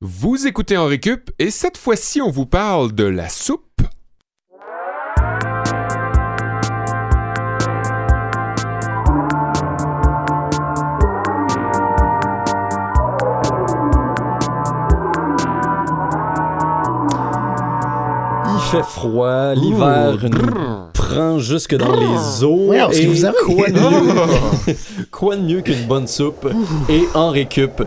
Vous écoutez en récup et cette fois-ci on vous parle de la soupe. Il fait froid, l'hiver nous prend jusque dans les os. Ouais, que et vous avez- quoi, de mieux, quoi de mieux qu'une bonne soupe et en récup?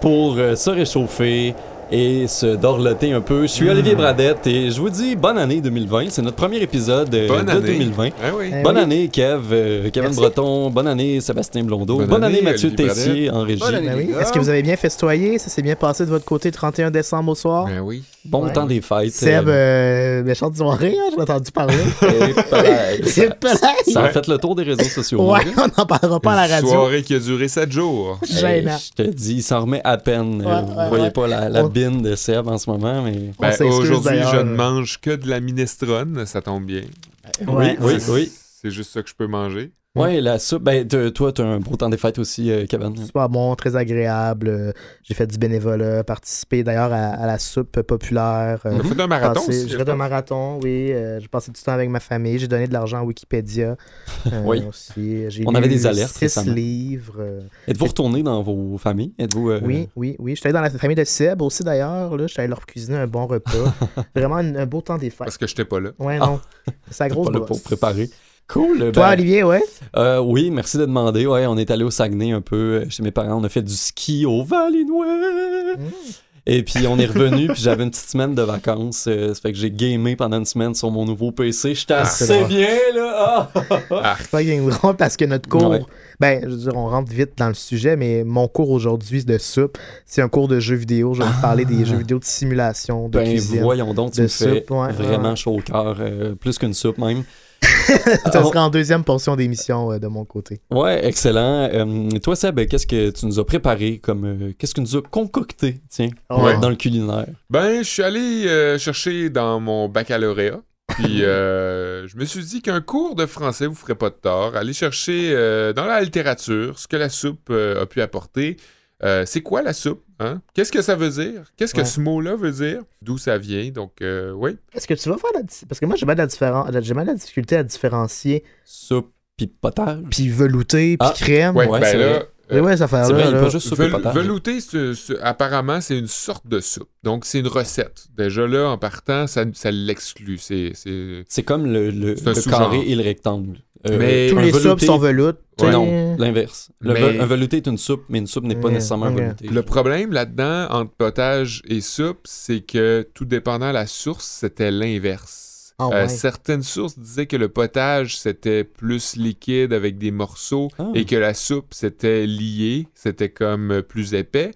Pour euh, se réchauffer et se dorloter un peu. Je suis Olivier Bradette et je vous dis bonne année 2020. C'est notre premier épisode euh, Bonne de année. 2020. Ah oui. Eh Bonne oui. année, Kev, euh, Kevin Merci. Breton. Bonne année, Sébastien Blondeau. Bonne, Bonne année, année, Mathieu Olivier Tessier en régie. Bonne année. Ben oui. les gars. Est-ce que vous avez bien festoyé? Ça s'est bien passé de votre côté 31 décembre au soir? Ben oui. Bon Ouais. temps des fêtes. Seb, euh, euh, méchante soirée, hein, j'ai entendu parler. pareil. C'est ça, ça a fait le tour des réseaux sociaux. Ouais, on n'en parlera pas à la Une radio. soirée qui a duré 7 jours. Hey, je te dis, il s'en remet à peine. Ouais, Euh, Vous ouais, voyez ouais. pas la, la On- bine de Seb en ce moment, mais. Ben, Aujourd'hui, je ne mange que de la minestrone, ça tombe bien. Ouais. oui, oui, oui. C'est juste ça que je peux manger. Ouais, la soupe. Ben, te- toi, t'as un beau temps des fêtes aussi, euh, Kevin. Super bon, très agréable. euh, J'ai fait du bénévolat, participé d'ailleurs à, à la soupe populaire. euh, On a fait un marathon. J'ai fait un marathon, oui. euh, j'ai passé du temps avec ma famille. J'ai donné de l'argent à Wikipédia. euh, Oui. aussi. J'ai On lu avait des alertes six récemment. livres. euh, Êtes-vous retourné dans vos familles? Êtes-vous. euh, Oui, oui, oui. J'étais allé dans la famille de Seb aussi d'ailleurs. là. J'étais allé leur cuisiner un bon repas. Vraiment un, un beau temps des fêtes. Parce que j'étais pas là. Ouais, non. C'est la grosse pas là pour préparer Cool. Toi, ben, Olivier, ouais? euh, oui, merci de demander. Ouais, on est allé au Saguenay un peu euh, chez mes parents. On a fait du ski au Valinois. Mm. Et puis on est revenu, puis j'avais une petite semaine de vacances. euh, ça fait que j'ai gamé pendant une semaine sur mon nouveau PC. J'étais c'est assez bien, là. Ah! C'est pas drôle parce que notre cours, Ouais. ben, je veux dire, on rentre vite dans le sujet, mais mon cours aujourd'hui de soupe, c'est un cours de jeux vidéo. Je vais vous parler des jeux vidéo de simulation, de Ben cuisine. voyons donc, tu de me fais soupe, ouais, vraiment ouais. chaud au cœur, euh, plus qu'une soupe même. Ça sera en deuxième portion d'émission euh, de mon côté. Ouais, excellent. Euh, toi, Seb, qu'est-ce que tu nous as préparé comme. euh, qu'est-ce que tu nous as concocté, tiens, Ouais. dans le culinaire? Ben, je suis allé euh, chercher dans mon baccalauréat. Puis euh, je me suis dit qu'un cours de français vous ferait pas de tort. Aller chercher euh, dans la littérature ce que la soupe euh, a pu apporter. Euh, c'est quoi la soupe? Hein? Qu'est-ce que ça veut dire? Qu'est-ce que Ouais. ce mot-là veut dire? D'où ça vient? Donc, euh, oui. Est-ce que tu vas faire la... Parce que moi, j'ai bien de la, différen- j'ai bien de la difficulté à différencier Soupe pis potage. puis velouté, puis Ah, crème. Ouais, Ouais, ben là. Mais ouais, ça fait C'est vrai, il n'y a là. pas juste soupe et Vel- potage. velouté, apparemment, c'est une sorte de soupe. Donc, c'est une recette. Déjà là, en partant, ça, ça l'exclut. C'est, c'est- C'est comme le, le, le carré et le rectangle. Euh, Mais- Tous les soupes sont veloutes. Ouais. Non, l'inverse. Le Mais- ve- Un velouté est une soupe, mais une soupe n'est pas nécessairement un ok. velouté. Le problème là-dedans, entre potage et soupe, c'est que tout dépendant la source, c'était l'inverse. Ah Euh, certaines sources disaient que le potage, c'était plus liquide avec des morceaux Ah. et que la soupe, c'était lié, c'était comme euh, plus épais.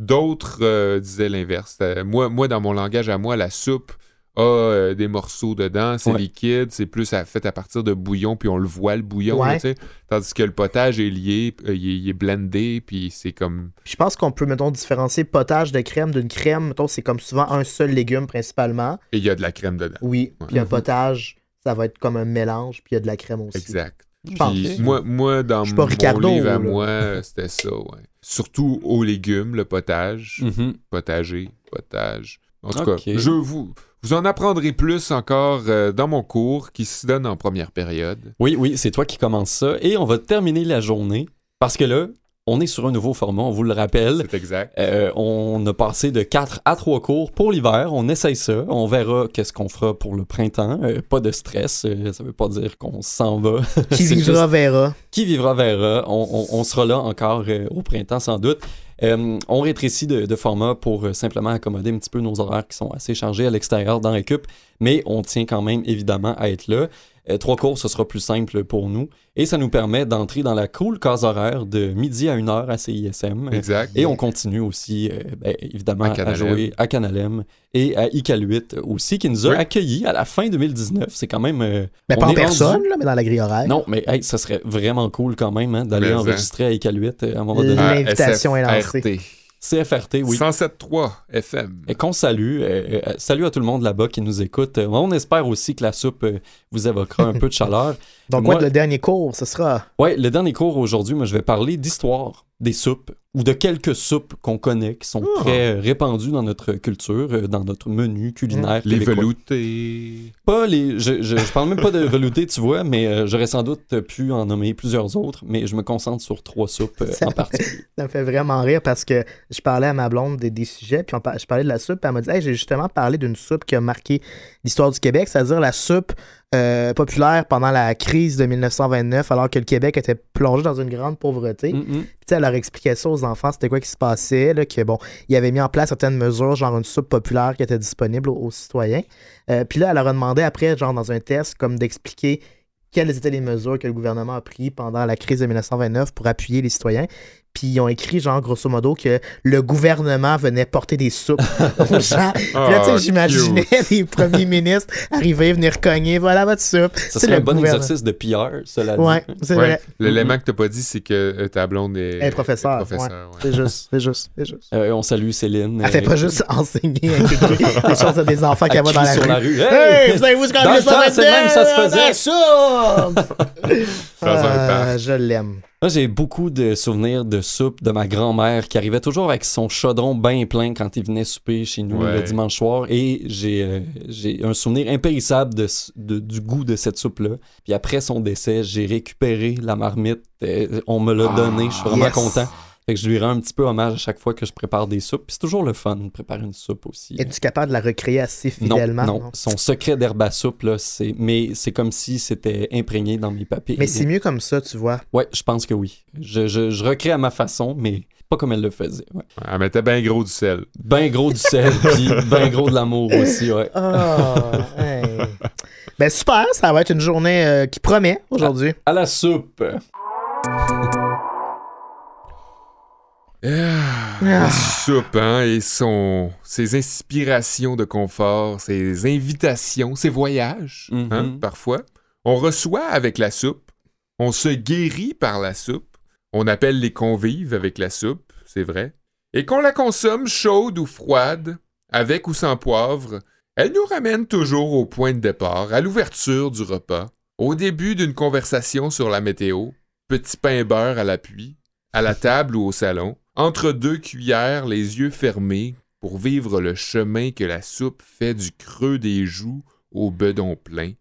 D'autres euh, disaient l'inverse. Moi, moi, dans mon langage à moi, la soupe a euh, des morceaux dedans, c'est Ouais. liquide, c'est plus à- fait à partir de bouillon, puis on le voit, le bouillon, Ouais. là, tandis que le potage est lié, euh, il, est, il est blendé, puis c'est comme... Je pense qu'on peut, mettons, différencier potage de crème d'une crème. Mettons, c'est comme souvent un seul légume principalement. Et il y a de la crème dedans. Oui. Ouais. Puis un Mhm. potage, ça va être comme un mélange, puis il y a de la crème aussi. Exact. Je pense. Puis moi, moi, dans Je suis pas mon Ricardo, livre à là. moi, euh, c'était ça, ouais. Surtout aux légumes, le potage, Mhm. potager, potage. En tout cas, je vous, vous en apprendrez plus encore euh, dans mon cours qui se donne en première période. Oui, oui, c'est toi qui commence ça. Et on va terminer la journée parce que là, on est sur un nouveau format, on vous le rappelle. C'est exact. Euh, on a passé de 4 à 3 cours pour l'hiver. On essaye ça. On verra qu'est-ce qu'on fera pour le printemps. Euh, pas de stress. euh, ça veut pas dire qu'on s'en va. Qui vivra verra. Qui vivra verra. On, on- on sera là encore euh, au printemps sans doute. Euh, on rétrécit de, format pour euh, simplement accommoder un petit peu nos horaires qui sont assez chargés à l'extérieur dans Récup, mais on tient quand même évidemment à être là. Euh, trois cours, ce sera plus simple pour nous et ça nous permet d'entrer dans la cool case horaire de midi à 1h à CISM. Exact. Et on continue aussi, euh, ben, évidemment, À jouer à Canalem et à ICAL 8 aussi, qui nous a Oui. accueillis à la fin 2019. C'est quand même. euh, Mais pas en rendu- personne, là, mais dans la grille horaire. Non, mais hey, ça serait vraiment cool quand même hein, d'aller hein. enregistrer à ICAL 8 euh, à un moment donné. L'invitation est lancée. CFRT, oui. 107.3 FM. Et qu'on salue. euh, euh, salut à tout le monde là-bas qui nous écoute. Euh, on espère aussi que la soupe euh, vous évoquera un peu de chaleur. Donc, Moi- quoi, le dernier cours, ce sera. Ouais, le dernier cours aujourd'hui, moi, je vais parler d'histoire. Des soupes ou de quelques soupes qu'on connaît qui sont Ah. très répandues dans notre culture, euh, dans notre menu culinaire. Les veloutés. Pas les. Je, je, je parle même pas de velouté, tu vois, mais euh, j'aurais sans doute pu en nommer plusieurs autres, mais je me concentre sur trois soupes euh, en particulier. Ça me fait vraiment rire parce que je parlais à ma blonde des, des sujets, puis on par- je parlais de la soupe, puis elle m'a dit Hey, j'ai justement parlé d'une soupe qui a marqué l'histoire du Québec, c'est-à-dire la soupe euh, populaire pendant la crise de 1929, alors que le Québec était plongé dans une grande pauvreté. Mm, mm. Puis, elle leur expliquait ça aux enfants, c'était quoi qui se passait, là, que bon, il avait mis en place certaines mesures, genre une soupe populaire qui était disponible aux, aux citoyens. Euh, puis là, elle leur a demandé après, genre dans un test, comme d'expliquer quelles étaient les mesures que le gouvernement a prises pendant la crise de 1929 pour appuyer les citoyens. Puis ils ont écrit, genre, grosso modo, que le gouvernement venait porter des soupes aux gens. Puis là, tu sais, Ah, j'imaginais les premiers ministres arriver, venir cogner, voilà votre soupe. Ça C'est serait le un bon exercice de PR, cela dit. Ouais, c'est Ouais. vrai. L'élément que t'as pas dit, c'est que euh, ta blonde est, est professeure, est professeure, ouais. C'est juste, c'est juste, c'est juste. Euh, on salue Céline. Elle fait euh, pas juste enseigner à des choses à des enfants elle qu'elle va dans la sur rue. la rue. Hey, Hey! vous savez-vous ce qu'on Dans a le temps, c'est même ça se faisait. ça! Je l'aime. Moi, j'ai beaucoup de souvenirs de soupe de ma grand-mère qui arrivait toujours avec son chaudron bien plein quand il venait souper chez nous Ouais. le dimanche soir. Et j'ai euh, j'ai un souvenir impérissable de, s- de- du goût de cette soupe-là. Puis après son décès, j'ai récupéré la marmite. Euh, on me l'a Ah, donné. Je suis vraiment yes. content. Fait que je lui rends un petit peu hommage à chaque fois que je prépare des soupes. Puis c'est toujours le fun de préparer une soupe aussi. Es-tu capable de la recréer assez Non, fidèlement? non, Son secret d'herbe à soupe, là, c'est... Mais c'est comme si c'était imprégné dans mes papiers. Mais c'est mieux comme ça, tu vois. Ouais, je pense que oui. Je, je, je recrée à ma façon, mais pas comme elle le faisait. Ouais. Elle mettait bien gros du sel. Ben gros du sel, puis ben gros de l'amour aussi, ouais. Ah, hey. Ben super, ça va être une journée euh, qui promet aujourd'hui. À la soupe. Ah, Ah. La soupe, hein, et son, ses inspirations de confort, ses invitations, ses voyages, hein, parfois. On reçoit avec la soupe, on se guérit par la soupe, on appelle les convives avec la soupe, c'est vrai, et qu'on la consomme chaude ou froide, avec ou sans poivre, elle nous ramène toujours au point de départ, à l'ouverture du repas, au début d'une conversation sur la météo, petit pain beurre à l'appui, à la table ou au salon, entre deux cuillères, les yeux fermés, pour vivre le chemin que la soupe fait du creux des joues au bedon plein,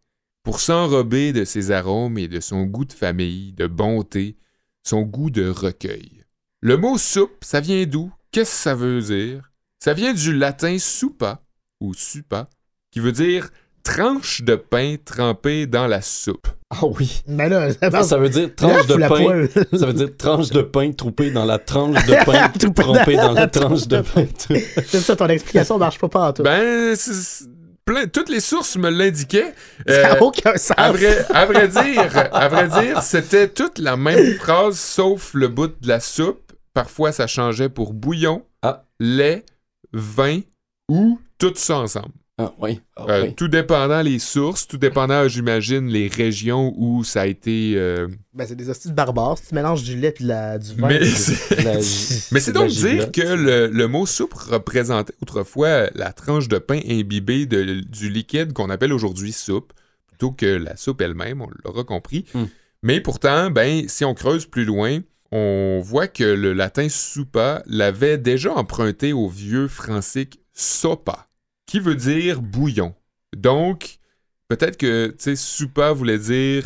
pour s'enrober de ses arômes et de son goût de famille, de bonté, son goût de recueil. Le mot soupe, ça vient d'où? Qu'est-ce que ça veut dire? Ça vient du latin soupa, ou supa, qui veut dire tranche de pain trempée dans la soupe. Ah oui. Mais là, ça, veut dire tranche de pain. Ça veut dire tranche de pain troupée dans la tranche de pain Troupée dans la la tranche de pain. C'est ça, ton explication marche pas. Ben, c'est- c'est- plein- toutes les sources me l'indiquaient. ça Euh, n'a aucun sens. À vrai, à vrai dire, à vrai dire, c'était toute la même phrase sauf le bout de la soupe. Parfois, ça changeait pour bouillon, Ah. lait, vin ou tout ça ensemble. Ah oui. Ah, Euh, oui. Tout dépendant les sources, tout dépendant, j'imagine, les régions où ça a été. euh, Ben, c'est des hosties de barbares. Si tu mélanges du lait et de la, du vin. Mais c'est- donc dire que le, le mot soupe représentait autrefois la tranche de pain imbibée de- du liquide qu'on appelle aujourd'hui soupe, plutôt que la soupe elle-même, on l'aura compris. Hmm. Mais pourtant, ben, si on creuse plus loin, on voit que le latin soupa l'avait déjà emprunté au vieux francique sopa, qui veut dire bouillon. Donc, peut-être que, tu sais, soupa voulait dire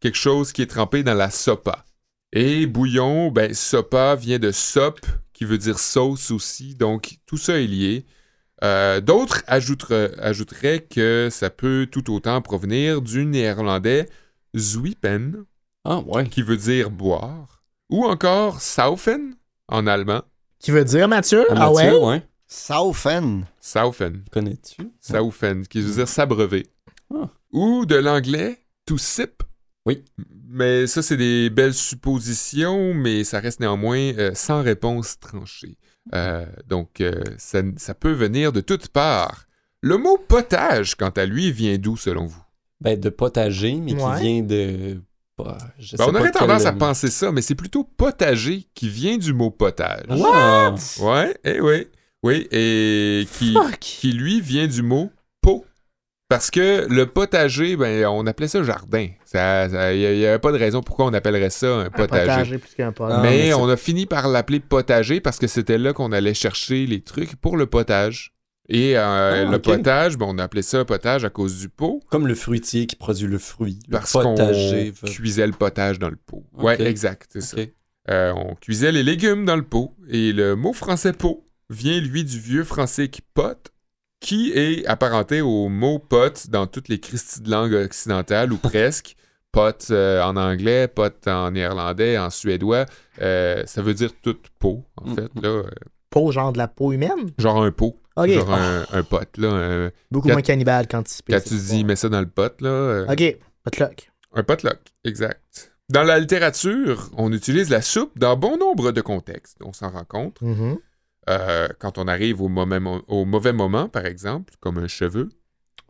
quelque chose qui est trempé dans la sopa. Et bouillon, ben, sopa vient de sop, qui veut dire sauce aussi. Donc, tout ça est lié. Euh, D'autres ajouteraient, que ça peut tout autant provenir du néerlandais zuipen, Ah ouais. qui veut dire boire, ou encore saufen en allemand. Qui veut dire, Mathieu? Ah, Ah, ouais. Saufen. Saufen. Connais-tu? Saufen, qui veut dire s'abreuver. Ah. Ou de l'anglais to sip. Oui. Mais ça, c'est des belles suppositions, mais ça reste néanmoins euh, sans réponse tranchée. Euh, donc, euh, ça, ça peut venir de toutes parts. Le mot potage, quant à lui, vient d'où selon vous? Ben, de potager, mais Ouais. qui vient de. bah, je Ben, sais on aurait tendance à penser ça, mais c'est plutôt potager qui vient du mot potage. Ah. Ouais, eh oui. Oui, et qui, Fuck! qui lui vient du mot pot. Parce que le potager, ben, on appelait ça jardin. Il n'y avait pas de raison pourquoi on appellerait ça un Un potager. potager plus qu'un potager. Ah, mais, mais c'est- on a fini par l'appeler potager parce que c'était là qu'on allait chercher les trucs pour le potage. Et euh, Ah, le potage, ben, on appelait ça potage à cause du pot. Comme le fruitier qui produit le fruit. Le Parce qu'on cuisait le potage dans le pot. Ok. Ouais, exact, c'est ça. Euh, on cuisait les légumes dans le pot. Et le mot français pot vient, lui, du vieux français qui pote, qui est apparenté au mot pot dans toutes les Christies de langue occidentale, ou presque. Pot euh, en anglais, pot en néerlandais, en suédois. Euh, ça veut dire toute peau, en Mm. fait. Là, Euh, Peau, genre de la peau humaine? genre un pot. Genre un, un pot, là. un- Beaucoup Quand- moins cannibale qu'anticipé. quand tu dis, mets ça dans le pot, là. euh, Ok, potluck. Un potluck, exact. Dans la littérature, on utilise la soupe dans bon nombre de contextes. On s'en rend compte. Mhm. Euh, quand on arrive au, mauvais mo- au mauvais moment, par exemple, comme un cheveu,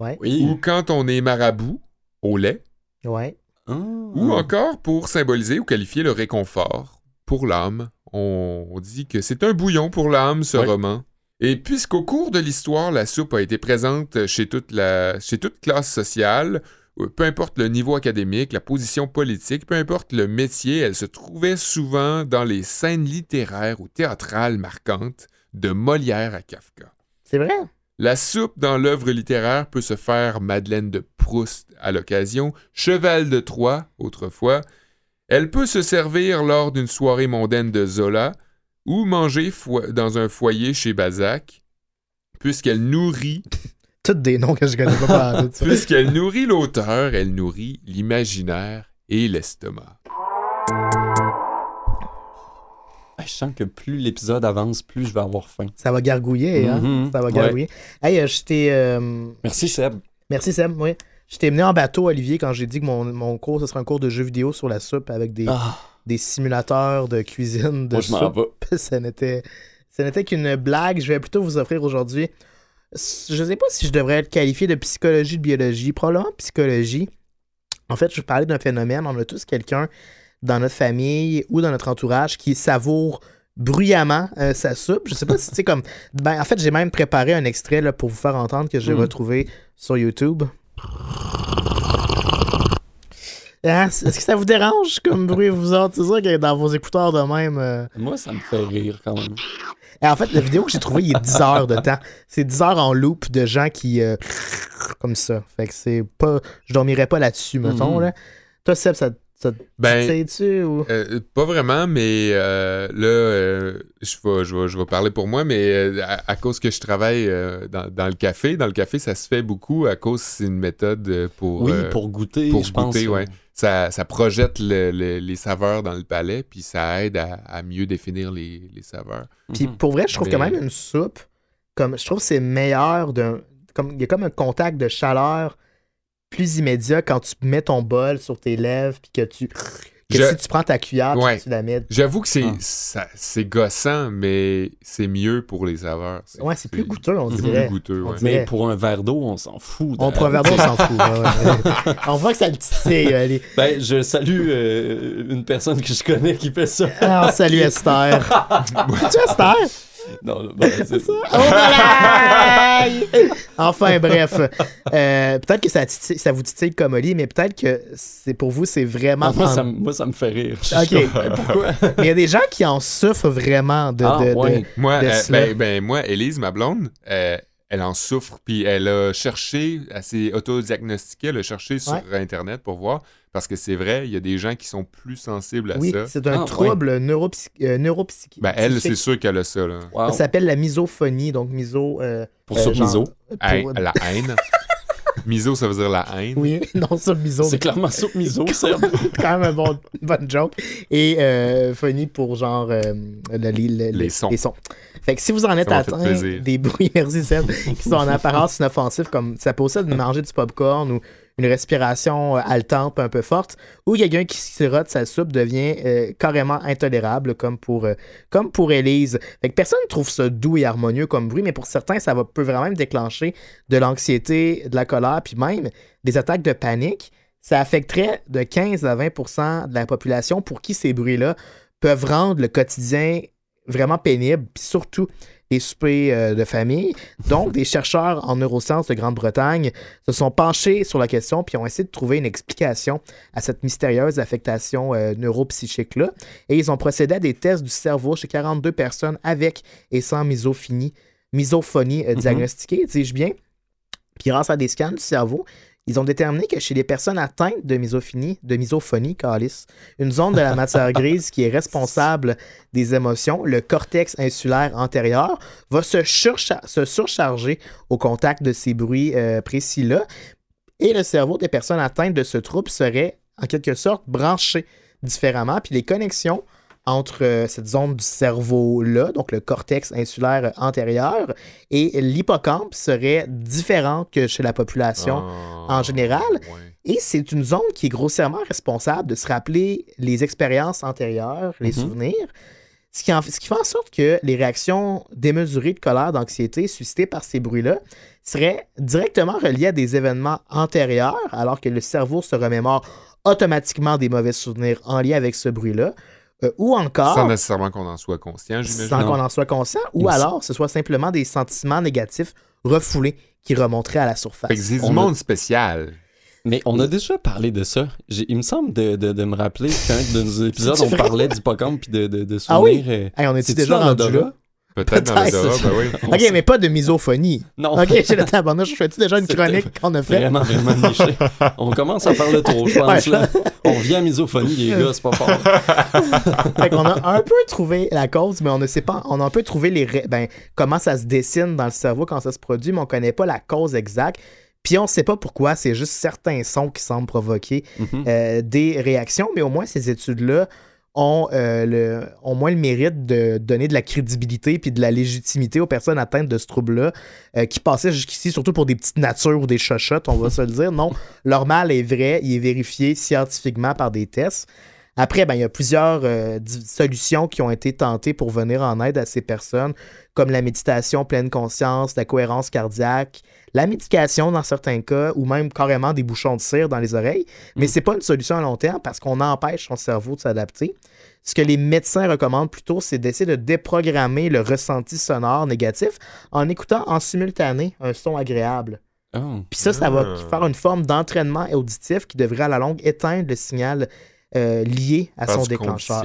Oui. ou quand on est marabout, au lait, Ouais. Ah. ou encore pour symboliser ou qualifier le réconfort pour l'âme. On, dit que c'est un bouillon pour l'âme, ce Ouais. roman. Et puisqu'au cours de l'histoire, la soupe a été présente chez toute, la, chez toute classe sociale, peu importe le niveau académique, la position politique, peu importe le métier, elle se trouvait souvent dans les scènes littéraires ou théâtrales marquantes, de Molière à Kafka. C'est vrai? La soupe dans l'œuvre littéraire peut se faire Madeleine de Proust à l'occasion, Cheval de Troie autrefois. Elle peut se servir lors d'une soirée mondaine de Zola ou manger dans un foyer chez Balzac, puisqu'elle nourrit, Toutes des noms que je connais pas par ça. puisqu'elle nourrit l'auteur, elle nourrit l'imaginaire et l'estomac. Je sens que plus l'épisode avance, plus je vais avoir faim. Ça va gargouiller, hein? Mhm. Ça va Ouais. gargouiller. Hey, euh, je t'ai. euh, Merci Seb. Merci, Seb. Oui. Je t'ai mené en bateau, Olivier, quand j'ai dit que mon, mon cours, ce serait un cours de jeux vidéo sur la soupe avec des, Ah, des simulateurs de cuisine de moi je m'en soupe. vais. ça n'était ça n'était qu'une blague. Je vais plutôt vous offrir aujourd'hui. Je sais pas si je devrais être qualifié de psychologie de biologie. Probablement psychologie. En fait, je vais parler d'un phénomène. On a tous quelqu'un dans notre famille ou dans notre entourage qui savoure bruyamment euh, sa soupe. Je sais pas si c'est comme. Ben, en fait, j'ai même préparé un extrait là, pour vous faire entendre que j'ai Mm. retrouvé sur YouTube. Hein, Est-ce que ça vous dérange comme bruit, vous autres? C'est sûr que dans vos écouteurs de même. euh, Moi, ça me fait rire quand même. Et en fait, la vidéo que j'ai trouvée, il y a 10 heures de temps. C'est 10 heures en loop de gens qui. euh, comme ça. Fait que c'est pas. Je dormirais pas là-dessus, mettons. Mhm. Là. Toi, Seb, ça, ça te Ben, ou? Euh, pas vraiment, mais euh, là, euh, je, vais, je, vais, je vais parler pour moi, mais euh, à, à cause que je travaille euh, dans, dans le café, dans le café, ça se fait beaucoup à cause que c'est une méthode pour, Oui, euh, pour goûter, pour je goûter, ouais. ça, ça projette le- le- les saveurs dans le palais, puis ça aide à, à mieux définir les, les saveurs. Puis mhm. pour vrai, je trouve Mais- quand même une soupe. Comme, je trouve que c'est meilleur d'un. Comme, il y a comme un contact de chaleur plus immédiat quand tu mets ton bol sur tes lèvres puis que tu. Que Je- si tu prends ta cuillère Ouais. tu la mets. J'avoue que c'est Ah. ça- c'est gossant, mais c'est mieux pour les saveurs. Ouais, c'est plus goûteux, on c'est dirait. plus goûteux, On ouais. dirait. Mais pour un verre d'eau, on s'en fout. On prend un verre d'eau, on s'en fout. ouais, ouais. on voit que ça le titille. allez. Ben, je salue euh, une personne que je connais qui fait ça. Alors, salut Esther. tu Esther? Non, ben, c'est ça? Oh, enfin, bref. Euh, peut-être que ça, titille- ça vous titille comme Oli, mais peut-être que c'est pour vous, c'est vraiment. Moi, ça, me- moi, ça me fait rire. Ok. pourquoi? Mais il y a des gens qui en souffrent vraiment de. Ah, de- de- ouais. Moi, de euh, ben, ben, moi, Élise, ma blonde, euh, elle en souffre, puis elle a cherché, elle s'est autodiagnostiquée, elle a cherché sur Internet pour voir, parce que c'est vrai, il y a des gens qui sont plus sensibles à Oui, ça. c'est un Ah, trouble neuropsy- euh, neuropsychique. Ben, elle, c'est sûr qu'elle a ça, là. Wow. Ça s'appelle la misophonie, donc miso. euh, Pour euh, sur genre- miso. pour- la haine. Miso, ça veut dire la haine. Oui, non, sur miso. C'est clairement soupe miso. C'est quand même un bon, une bonne joke. Et euh, funny pour genre euh, le- le- le- Les sons. Fait que si vous en êtes atteint des bruits, merci Seb, qui sont en apparence inoffensifs, comme ça peut aussi être de manger du popcorn ou une respiration euh, haletante un peu forte, ou quelqu'un qui sirote sa soupe devient euh, carrément intolérable, comme pour, euh, comme pour Élise. Fait que personne ne trouve ça doux et harmonieux comme bruit, mais pour certains, ça va, peut vraiment déclencher de l'anxiété, de la colère, puis même des attaques de panique. Ça affecterait de 15 à 20% de la population pour qui ces bruits-là peuvent rendre le quotidien vraiment pénible, puis surtout les soupers euh, de famille. Donc, des chercheurs en neurosciences de Grande-Bretagne se sont penchés sur la question puis ont essayé de trouver une explication à cette mystérieuse affectation euh, neuropsychique-là. Et ils ont procédé à des tests du cerveau chez 42 personnes avec et sans misophonie, misophonie euh, Mhm. diagnostiquée, dis-je bien. Puis grâce à des scans du cerveau, ils ont déterminé que chez les personnes atteintes de misophonie, de une zone de la matière grise qui est responsable des émotions, le cortex insulaire antérieur, va se surcharger au contact de ces bruits euh, précis-là. Et le cerveau des personnes atteintes de ce trouble serait, en quelque sorte, branché différemment. Puis les connexions entre euh, cette zone du cerveau-là, donc le cortex insulaire antérieur, et l'hippocampe seraient différentes que chez la population Ah, en général. ouais. et c'est une zone qui est grossièrement responsable de se rappeler les expériences antérieures, les Mhm. souvenirs. Ce qui, en- ce qui fait en sorte que les réactions démesurées de colère, d'anxiété suscitées par ces bruits-là seraient directement reliées à des événements antérieurs, alors que le cerveau se remémore automatiquement des mauvais souvenirs en lien avec ce bruit-là. Euh, ou encore, Sans nécessairement qu'on en soit conscient, j'imagine. sans qu'on en soit conscient, ou Aussi. alors ce soit simplement des sentiments négatifs refoulés qui remonteraient à la surface. Fait que c'est On du a- monde spécial. Mais on a déjà parlé de ça. Il me semble de, de- de me rappeler qu'un de nos épisodes, on parlait d'hippocampe puis de, de, de Ah oui? souvenirs. euh, Hey, on est C'est-tu déjà rendu là? Peut-être dans l'odorat, ben oui. Ok, mais pas de misophonie. Non, Ok, j'ai le tabarnouche. Je fais-tu déjà une chronique qu'on a fait? vraiment, vraiment niché. On commence à faire le tour, je pense. Ouais. Là. On revient à misophonie, les gars, c'est pas fort. Fait qu'on a un peu trouvé la cause, mais on ne sait pas. On a un peu trouvé les ré- ben, comment ça se dessine dans le cerveau quand ça se produit, mais on connaît pas la cause exacte. Puis on sait pas pourquoi, c'est juste certains sons qui semblent provoquer Mhm. euh, des réactions, mais au moins ces études-là ont, euh, le, ont moins le mérite de donner de la crédibilité puis de la légitimité aux personnes atteintes de ce trouble-là euh, qui passaient jusqu'ici surtout pour des petites natures ou des chochottes, on va se le dire. Non, leur mal est vrai, il est vérifié scientifiquement par des tests. Après, ben, il y a plusieurs euh, solutions qui ont été tentées pour venir en aide à ces personnes, comme la méditation pleine conscience, la cohérence cardiaque, la médication dans certains cas, ou même carrément des bouchons de cire dans les oreilles. Mais c'est pas une solution à long terme parce qu'on empêche son cerveau de s'adapter. Ce que les médecins recommandent plutôt, c'est d'essayer de déprogrammer le ressenti sonore négatif en écoutant en simultané un son agréable. Ah. Puis ça, ça va Ah. faire une forme d'entraînement auditif qui devrait à la longue éteindre le signal euh, lié à Faire son déclencheur.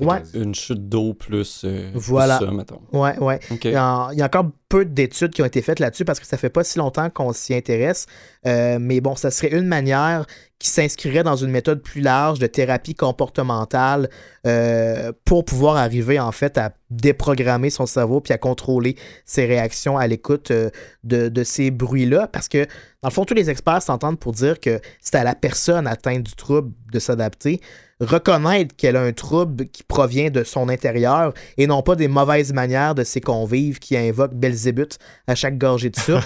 Ouais. Une chute d'eau plus, euh, plus Voilà. ça, mettons. Ouais, ouais. Il y, a, il y a encore peu d'études qui ont été faites là-dessus parce que ça fait pas si longtemps qu'on s'y intéresse. Euh, mais bon, ça serait une manière qui s'inscrirait dans une méthode plus large de thérapie comportementale euh, pour pouvoir arriver en fait à déprogrammer son cerveau puis à contrôler ses réactions à l'écoute euh, de, de ces bruits-là. Parce que dans le fond, tous les experts s'entendent pour dire que c'est à la personne atteinte du trouble de s'adapter reconnaître qu'elle a un trouble qui provient de son intérieur et non pas des mauvaises manières de ses convives qui invoquent Belzébuth à chaque gorgée de soupe.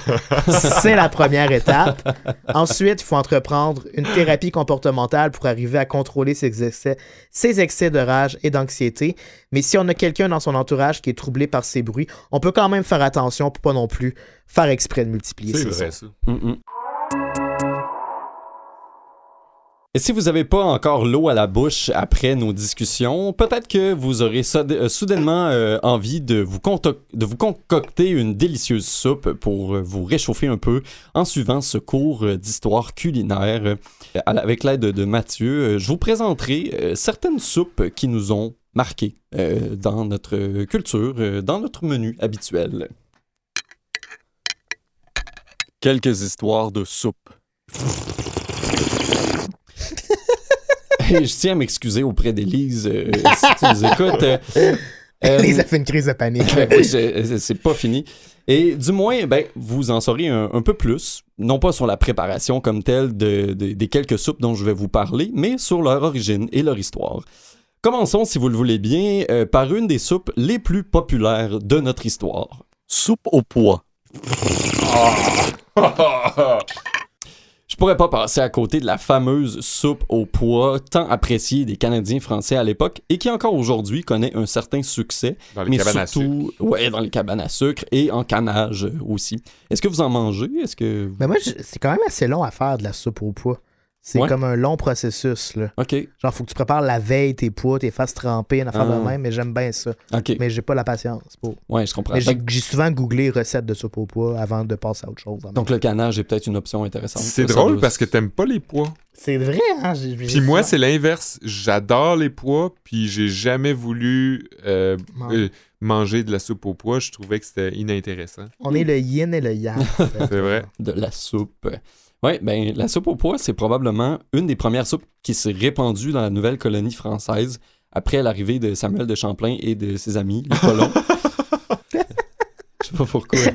C'est la première étape. Ensuite, il faut entreprendre une thérapie comportementale pour arriver à contrôler ses excès, ses excès de rage et d'anxiété. Mais si on a quelqu'un dans son entourage qui est troublé par ces bruits, on peut quand même faire attention pour pas non plus faire exprès de multiplier C'est ces vrai, sons. ça. Mm, mm. Et si vous n'avez pas encore l'eau à la bouche après nos discussions, peut-être que vous aurez euh, soudainement euh, envie de vous, concocter une délicieuse soupe pour euh, vous réchauffer un peu en suivant ce cours d'histoire culinaire. Avec l'aide de Mathieu, je vous présenterai certaines soupes qui nous ont marqués euh, dans notre culture, dans notre menu habituel. Quelques histoires de soupe. Et je tiens à m'excuser auprès d'Élise euh, si tu nous écoutes. euh, euh, Les a fait une crise de panique. oui, c'est pas fini. Et du moins, ben, vous en saurez un, un peu plus, non pas sur la préparation comme telle de- de- des quelques soupes dont je vais vous parler, mais sur leur origine et leur histoire. Commençons, si vous le voulez bien, euh, par une des soupes les plus populaires de notre histoire. Soupe au pois. Je pourrais pas passer à côté de la fameuse soupe au pois, tant appréciée des Canadiens français à l'époque et qui encore aujourd'hui connaît un certain succès, Dans les mais cabanes à sucre. surtout ouais, dans les cabanes à sucre et en canage aussi. Est-ce que vous en mangez? Est-ce que Mais moi, je- c'est quand même assez long à faire de la soupe au pois. C'est Ouais. comme un long processus. Là. OK, Genre, faut que tu prépares la veille tes pois, tes fasses trempées, une affaire Ah. de même, mais j'aime bien ça. OK. Mais j'ai pas la patience pour. Ouais, je comprends. Mais j'ai souvent googlé recettes de soupe aux pois avant de passer à autre chose. donc, le canage est peut-être une option intéressante. C'est drôle parce que t'aimes pas les pois. c'est vrai, hein? Puis moi, c'est l'inverse. J'adore les pois, puis j'ai jamais voulu euh, euh, manger de la soupe aux pois. Je trouvais que c'était inintéressant. On est le yin et le yang. C'est vrai. de la soupe. Oui, ben la soupe aux pois, c'est probablement une des premières soupes qui s'est répandue dans la nouvelle colonie française après l'arrivée de Samuel de Champlain et de ses amis, les colons. Je sais pas pourquoi.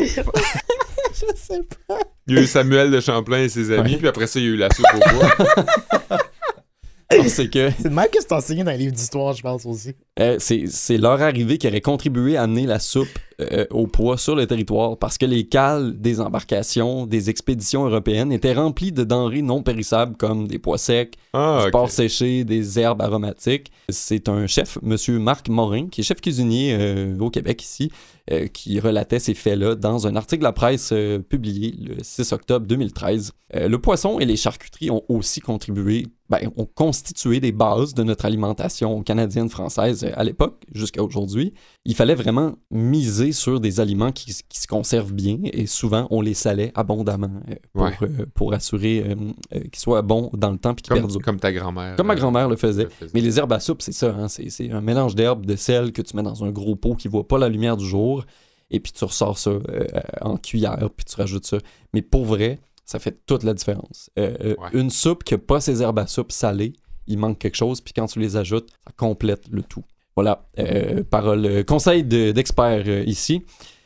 Je sais pas. Il y a eu Samuel de Champlain et ses amis, Ouais. puis après ça, il y a eu la soupe aux pois. C'est que C'est même que c'est enseigné dans les livres d'histoire, je pense aussi. euh, c'est c'est leur arrivée qui aurait contribué à amener la soupe euh, aux pois sur le territoire parce que les cales des embarcations des expéditions européennes étaient remplies de denrées non périssables comme des pois secs, Ah, du porc séché, des herbes aromatiques. C'est un chef, Monsieur Marc Morin, qui est chef cuisinier euh, au Québec ici, euh, qui relatait ces faits-là dans un article de la presse publié le 6 octobre 2013. Euh, le poisson et les charcuteries ont aussi contribué, ben, ont constitué des bases de notre alimentation canadienne-française à l'époque jusqu'à aujourd'hui. Il fallait vraiment miser sur des aliments qui, qui se conservent bien et souvent on les salait abondamment euh, pour, Ouais. euh, pour assurer euh, qu'ils soient bons dans le temps et qu'ils Comme, perdurent. comme ta grand-mère. Comme ma grand-mère le faisait. Mais les herbes à soupe, c'est ça. hein, C'est un mélange d'herbes, de sel que tu mets dans un gros pot qui voit pas la lumière du jour. Et puis tu ressors ça euh, en cuillère, puis tu rajoutes ça. Mais pour vrai, ça fait toute la différence. Euh, Ouais. Une soupe qui n'a pas ses herbes à soupe salées, il manque quelque chose. Puis quand tu les ajoutes, ça complète le tout. Voilà, euh, parole, euh, conseil de- d'expert euh, ici.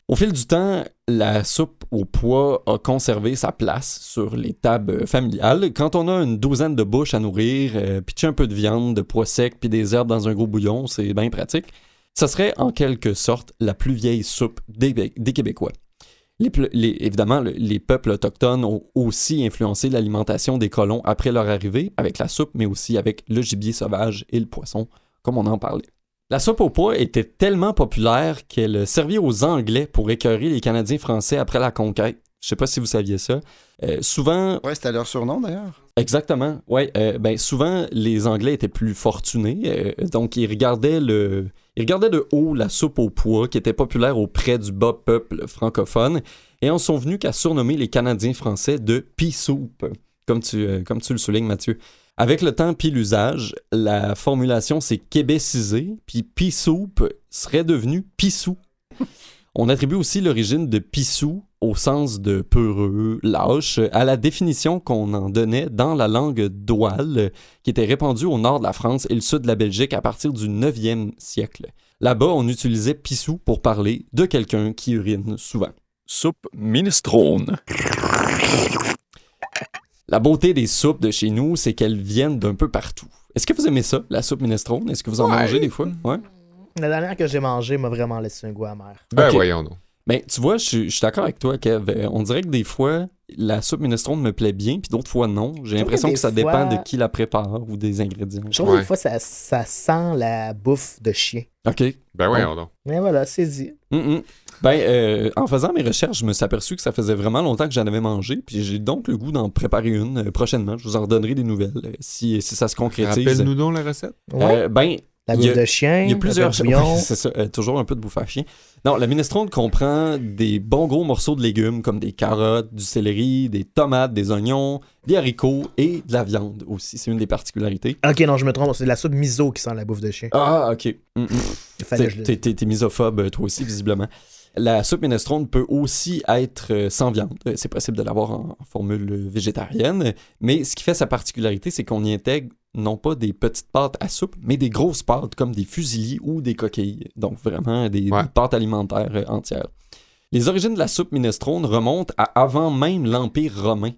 Au fil du temps, la soupe au pois a conservé sa place sur les tables familiales. Quand on a une douzaine de bouches à nourrir, euh, pitcher un peu de viande, de pois sec, puis des herbes dans un gros bouillon, c'est bien pratique. Ça serait en quelque sorte la plus vieille soupe des, Québécois. Évidemment, le- les peuples autochtones ont aussi influencé l'alimentation des colons après leur arrivée, avec la soupe, mais aussi avec le gibier sauvage et le poisson, comme on en parlait. La soupe au pois était tellement populaire qu'elle servit aux Anglais pour écœurer les Canadiens français après la conquête. Je sais pas si vous saviez ça. Euh, souvent, Ouais, c'était leur surnom d'ailleurs. Exactement. Ouais, euh, ben souvent les Anglais étaient plus fortunés, euh, donc ils regardaient le, ils regardaient de haut la soupe au pois qui était populaire auprès du bas peuple francophone et en sont venus qu'à surnommer les Canadiens français de pea soup, comme tu, euh, comme tu le soulignes Mathieu. Avec le temps puis l'usage, la formulation s'est québécisée, puis pea soup serait devenu pissou. On attribue aussi l'origine de pissou au sens de peureux, lâche, à la définition qu'on en donnait dans la langue douale, qui était répandue au nord de la France et le sud de la Belgique à partir du 9e siècle. Là-bas, on utilisait pissou pour parler de quelqu'un qui urine souvent. Soupe minestrone. La beauté des soupes de chez nous, c'est qu'elles viennent d'un peu partout. Est-ce que vous aimez ça, la soupe minestrone? Est-ce que vous en Ouais. mangez des fois? Ouais. La dernière que j'ai mangée m'a vraiment laissé un goût amer. Ben voyons donc. Ben, tu vois, je suis- je suis d'accord avec toi, Kev. Euh, On dirait que des fois, la soupe minestrone me plaît bien, puis d'autres fois, non. J'ai l'impression que que, ça dépend de qui la prépare ou des ingrédients. Je trouve que Ouais. des fois, ça, ça sent la bouffe de chien. OK. Ben voyons donc. Mais voilà, c'est dit. Mm, mm. Ben, euh, en faisant mes recherches, je me suis aperçu que ça faisait vraiment longtemps que j'en avais mangé, puis j'ai donc le goût d'en préparer une euh, prochainement. Je vous en redonnerai des nouvelles euh, si, si ça se concrétise. Rappelle-nous donc la recette. Ouais. Euh, ben, la bouffe de chien, Il y a plusieurs choses. c'est ça, euh, toujours un peu de bouffe à chien. Non, la minestrone comprend des bons gros morceaux de légumes comme des carottes, du céleri, des tomates, des oignons, des haricots et de la viande aussi. C'est une des particularités. Ok, non, je me trompe, c'est de la soupe miso qui sent la bouffe de chien. Ah, ok. Mm, mm. T'es- le- misophobe, toi aussi, visiblement. La soupe minestrone peut aussi être euh, sans viande. Euh, C'est possible de l'avoir en formule végétarienne. Mais ce qui fait sa particularité, c'est qu'on y intègre non pas des petites pâtes à soupe, mais des grosses pâtes comme des fusillis ou des coquilles. Donc vraiment des, Ouais. des pâtes alimentaires euh, entières. Les origines de la soupe minestrone remontent à avant même l'Empire romain.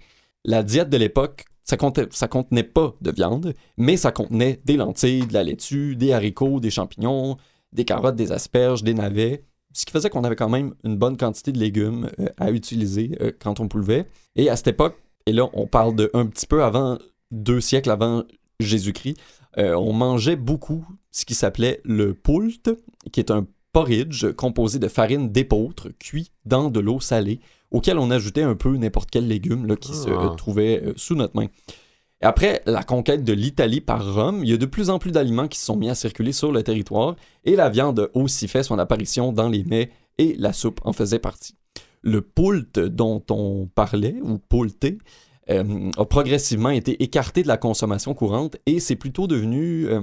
La diète de l'époque, ça, ça contenait pas de viande, mais ça contenait des lentilles, de la laitue, des haricots, des champignons, des carottes, des asperges, des navets. Ce qui faisait qu'on avait quand même une bonne quantité de légumes euh, à utiliser euh, quand on pouvait. Et à cette époque, et là on parle de un petit peu avant, deux siècles avant Jésus-Christ, euh, on mangeait beaucoup ce qui s'appelait le poult, qui est un porridge composé de farine d'épeautre cuit dans de l'eau salée, auquel on ajoutait un peu n'importe quel légume là, qui se Ah. euh, trouvait euh, sous notre main. Et après la conquête de l'Italie par Rome, il y a de plus en plus d'aliments qui se sont mis à circuler sur le territoire et la viande a aussi fait son apparition dans les mets et la soupe en faisait partie. Le poult dont on parlait, ou poulté, euh, a progressivement été écarté de la consommation courante et c'est plutôt devenu euh,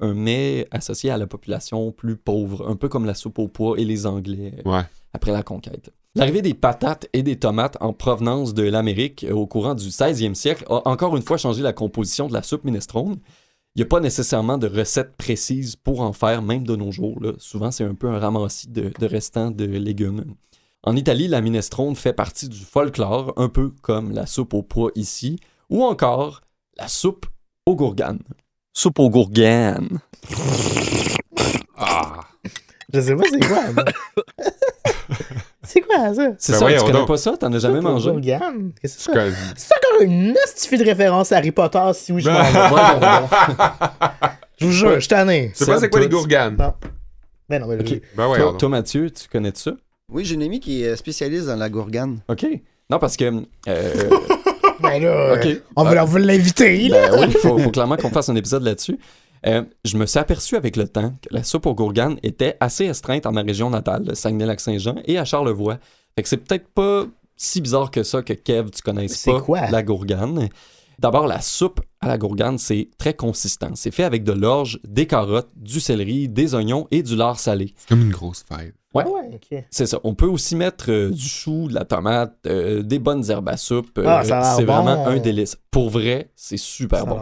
un mets associé à la population plus pauvre, un peu comme la soupe au pois et les Anglais euh, Ouais. après la conquête. L'arrivée des patates et des tomates en provenance de l'Amérique au courant du 16e siècle a encore une fois changé la composition de la soupe minestrone. Il n'y a pas nécessairement de recette précise pour en faire, même de nos jours. là. Souvent, c'est un peu un ramassis de, de restants de légumes. En Italie, la minestrone fait partie du folklore, un peu comme la soupe au pois ici, ou encore la soupe aux gourganes. Soupe aux gourganes. Ah. Je sais pas c'est quoi. c'est quoi ça? C'est Ben ça, tu connais donc. pas ça? T'en as jamais mangé? Organe? Qu'est-ce que c'est ça? C'est? Encore une astuce de référence à Harry Potter, si oui, je m'en vais. Bon. Je vous jure, je suis tanné. C'est pas c'est quoi les gourganes? Non. Ben non, mais Ok. Ben ouais, Toi, toi, Mathieu, tu connais ça? Oui, j'ai une amie qui est spécialiste dans la gourgane. OK. Non, parce que... euh, Ben là, OK. on va, on va l'inviter. Ben oui, il faut, faut clairement qu'on fasse un épisode là-dessus. Euh, je me suis aperçu avec le temps que la soupe aux gourganes était assez estreinte en ma région natale, le Saguenay-Lac-Saint-Jean, et à Charlevoix. Fait que c'est peut-être pas si bizarre que ça que Kev, tu connaisses C'est pas quoi? la gourgane. D'abord, la soupe à la gourgane, c'est très consistant. C'est fait avec de l'orge, des carottes, du céleri, des oignons et du lard salé. C'est comme une grosse fête. Ouais. ouais, ok. C'est ça. On peut aussi mettre euh, du chou, de la tomate, euh, des bonnes herbes à soupe. Euh, Ah, l'air c'est bon. vraiment un délice. Pour vrai, c'est super Ça bon.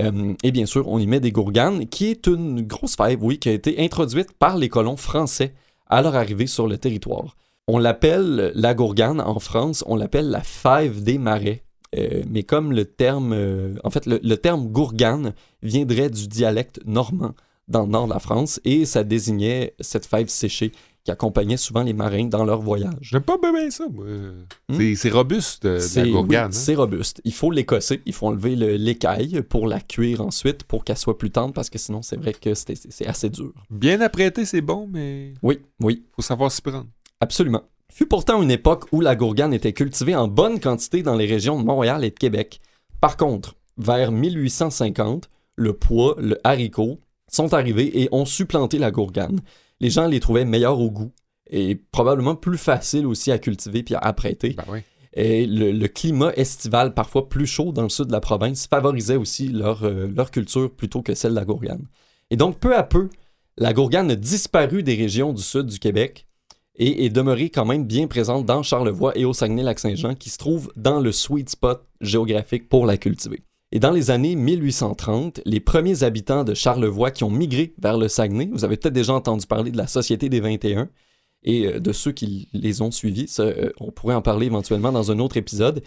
Euh, et bien sûr, on y met des gourganes, qui est une grosse fève, oui, qui a été introduite par les colons français à leur arrivée sur le territoire. On l'appelle la gourgane en France, on l'appelle la fève des marais. Euh, mais comme le terme, euh, en fait, le, le terme gourgane viendrait du dialecte normand dans le nord de la France et ça désignait cette fève séchée qui accompagnait souvent les marins dans leur voyage. J'aime pas bien ça, moi. C'est- C'est robuste, euh, de C'est la gourgane. oui, c'est robuste. Il faut l'écosser, il faut enlever le- l'écaille pour la cuire ensuite pour qu'elle soit plus tendre parce que sinon c'est vrai que c'est- assez dur. hein. Bien apprêté, c'est bon, mais Oui, oui, faut savoir s'y prendre. absolument. Fut pourtant une époque où la gourgane était cultivée en bonne quantité dans les régions de Montréal et de Québec. Par contre, vers 1850, le pois, le haricot sont arrivés et ont supplanté la gourgane. Les gens les trouvaient meilleurs au goût et probablement plus faciles aussi à cultiver puis à apprêter. Ben oui. Et le, le climat estival, parfois plus chaud dans le sud de la province, favorisait aussi leur, euh, leur culture plutôt que celle de la gourgane. Et donc, peu à peu, la gourgane a disparu des régions du sud du Québec et est demeurée quand même bien présente dans Charlevoix et au Saguenay-Lac-Saint-Jean, qui se trouve dans le sweet spot géographique pour la cultiver. Et dans les années 1830, les premiers habitants de Charlevoix qui ont migré vers le Saguenay, vous avez peut-être déjà entendu parler de la Société des 21, et euh, de ceux qui les ont suivis. Euh, on pourrait en parler éventuellement dans un autre épisode.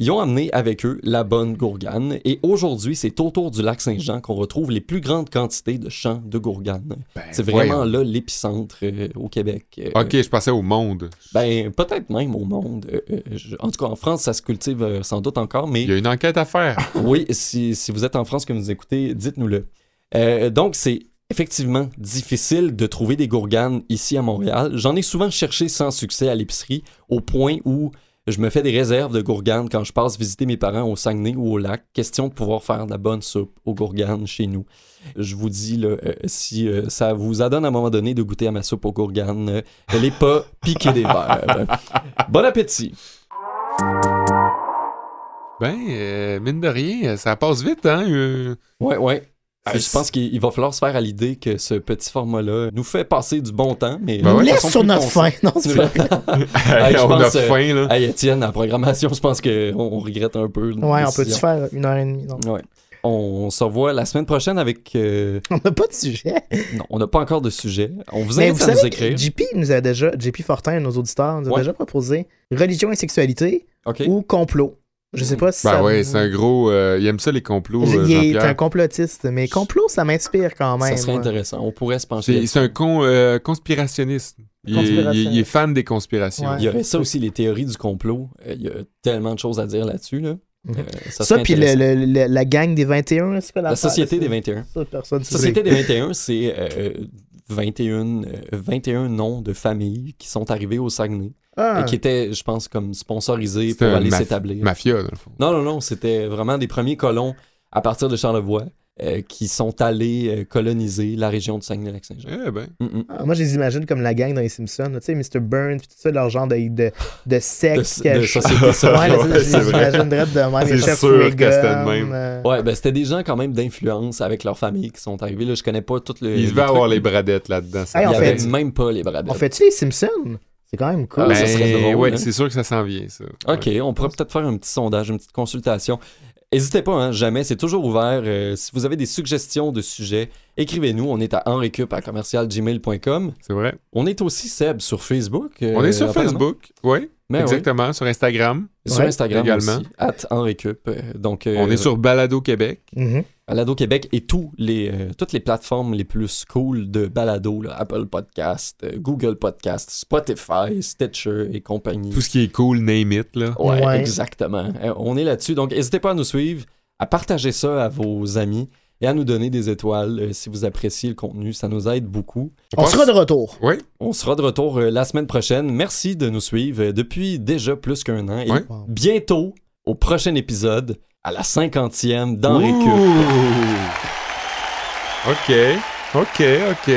Ils ont amené avec eux la bonne gourgane et aujourd'hui, c'est autour du lac Saint-Jean qu'on retrouve les plus grandes quantités de champs de gourgane. Ben, C'est vraiment voyons. là l'épicentre euh, au Québec. Euh, Ok, je passais au monde. Ben, peut-être même au monde. Euh, je- en tout cas, en France, ça se cultive sans doute encore, mais Il y a une enquête à faire. oui, si, si vous êtes en France que vous écoutez, dites-nous-le. Donc, c'est effectivement difficile de trouver des gourganes ici à Montréal. J'en ai souvent cherché sans succès à l'épicerie, au point où je me fais des réserves de gourganes quand je passe visiter mes parents au Saguenay ou au lac. Question de pouvoir faire de la bonne soupe aux gourganes chez nous. Je vous dis, là, euh, si euh, ça vous adonne à un moment donné de goûter à ma soupe aux gourganes, euh, elle n'est pas piquée des verres. Bon appétit! Ben, euh, mine de rien, ça passe vite, hein? Ouais, ouais. Ah, je pense qu'il il va falloir se faire à l'idée que ce petit format-là nous fait passer du bon temps, mais Ben ouais. laisse sur notre fin. Non, c'est pas Hey, je on pense, a euh, faim, là. Hey, Étienne, la programmation, je pense qu'on on regrette un peu. Ouais, on peut-tu faire une heure et demie? Non. Ouais. On se revoit la semaine prochaine avec. euh, On n'a pas de sujet. Non, on n'a pas encore de sujet. On vous Mais invite vous à nous savez, écrire. que JP nous a déjà, JP Fortin, nos auditeurs, nous a Ouais. déjà proposé religion et sexualité ou complot. Je sais pas si Ben ça. ouais, c'est un gros. euh, il aime ça, les complots, euh, Il est un complotiste, mais complot, ça m'inspire quand même. Ça serait intéressant. On pourrait se pencher. C'est un con, euh, conspirationniste. Il est, il est- il est Conspirationniste. fan des conspirations. Ouais. Il y aurait ça aussi, les théories du complot. Il y a tellement de choses à dire là-dessus. Là. Mhm. Euh, ça, puis le- intéressant. le- le- la gang des 21, c'est quoi La Société des 21. Ça, personne Société des 21, c'est euh, 21, euh, 21 noms de familles qui sont arrivés au Saguenay Ah, et qui étaient, je pense, comme sponsorisés C'était pour aller maf- s'établir. Mafia, dans le fond. Non, non, non, c'était vraiment des premiers colons à partir de Charlevoix euh, qui sont allés euh, coloniser la région du Saguenay-Lac-Saint-Jean. Eh ben. Mm, mm. ah, moi, je les imagine comme la gang dans les Simpsons. Tu sais, Mr. Burns, puis tout ça, leur genre de, de, de secte. De- que de je- société Ouais, c'est les vrai. imaginerais de même. C'est les chefs sûr que c'était de même. euh, Ouais, ben c'était des gens quand même d'influence avec leur famille qui sont arrivés. Là, je connais pas tout le. Il le devait truc, avoir les bradettes là-dedans. ça. Hey, Il on y fait même pas les bradettes. On fait-tu les Simpsons? C'est quand même cool. Ah, ça Ben, serait drôle, ouais, hein. c'est sûr que ça s'en vient, ça. OK, on pourrait peut-être faire un petit sondage, une petite consultation. N'hésitez pas, hein, jamais, c'est toujours ouvert. Euh, si vous avez des suggestions de sujets, écrivez-nous. On est à enrecup à commercialgmail.com. C'est vrai. On est aussi, Seb, sur Facebook. euh, On est sur. Facebook, oui. Ben oui. exactement. Sur Instagram. Sur Ouais, Instagram également. aussi, at enrecup. Euh, Donc, euh, On est sur Balado Québec. Mhm. Balado Québec et tous les, euh, toutes les plateformes les plus cool de balado, là, Apple Podcast, euh, Google Podcast, Spotify, Stitcher et compagnie. Tout ce qui est cool, name it, là. Ouais, Ouais. exactement. Euh, on est là-dessus. Donc, n'hésitez pas à nous suivre, à partager ça à vos amis et à nous donner des étoiles euh, si vous appréciez le contenu. Ça nous aide beaucoup. On sera de retour. Oui, On sera de retour euh, la semaine prochaine. Merci de nous suivre euh, depuis déjà plus qu'un an. Et bientôt, au prochain épisode, à la cinquantième dans Récup. OK, OK, OK.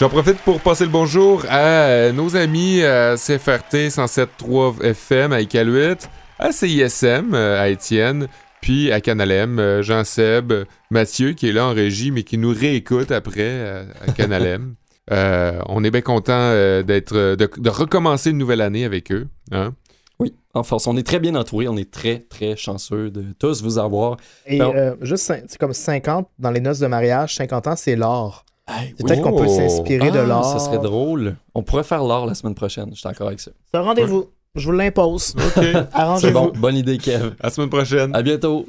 J'en profite pour passer le bonjour à euh, nos amis à CFRT 107.3 FM à Iqaluit, à CISM euh, à Étienne, puis à Canalem, euh, Jean-Seb, Mathieu qui est là en régie mais qui nous réécoute après euh, à Canalem. Euh, on est bien content d'être de, de recommencer une nouvelle année avec eux. Hein? En force. On est très bien entourés. On est très, très chanceux de tous vous avoir. Et Non. euh, juste, c'est comme 50 dans les noces de mariage, 50 ans, c'est l'or. Hey, C'est peut-être qu'on peut Oh. s'inspirer de Ah, l'or. Ça serait drôle. On pourrait faire l'or la semaine prochaine. Je suis d'accord avec ça. C'est un rendez-vous. Je vous l'impose. OK. C'est Arrangez-vous. bon. Bonne idée, Kev. à la semaine prochaine. À bientôt.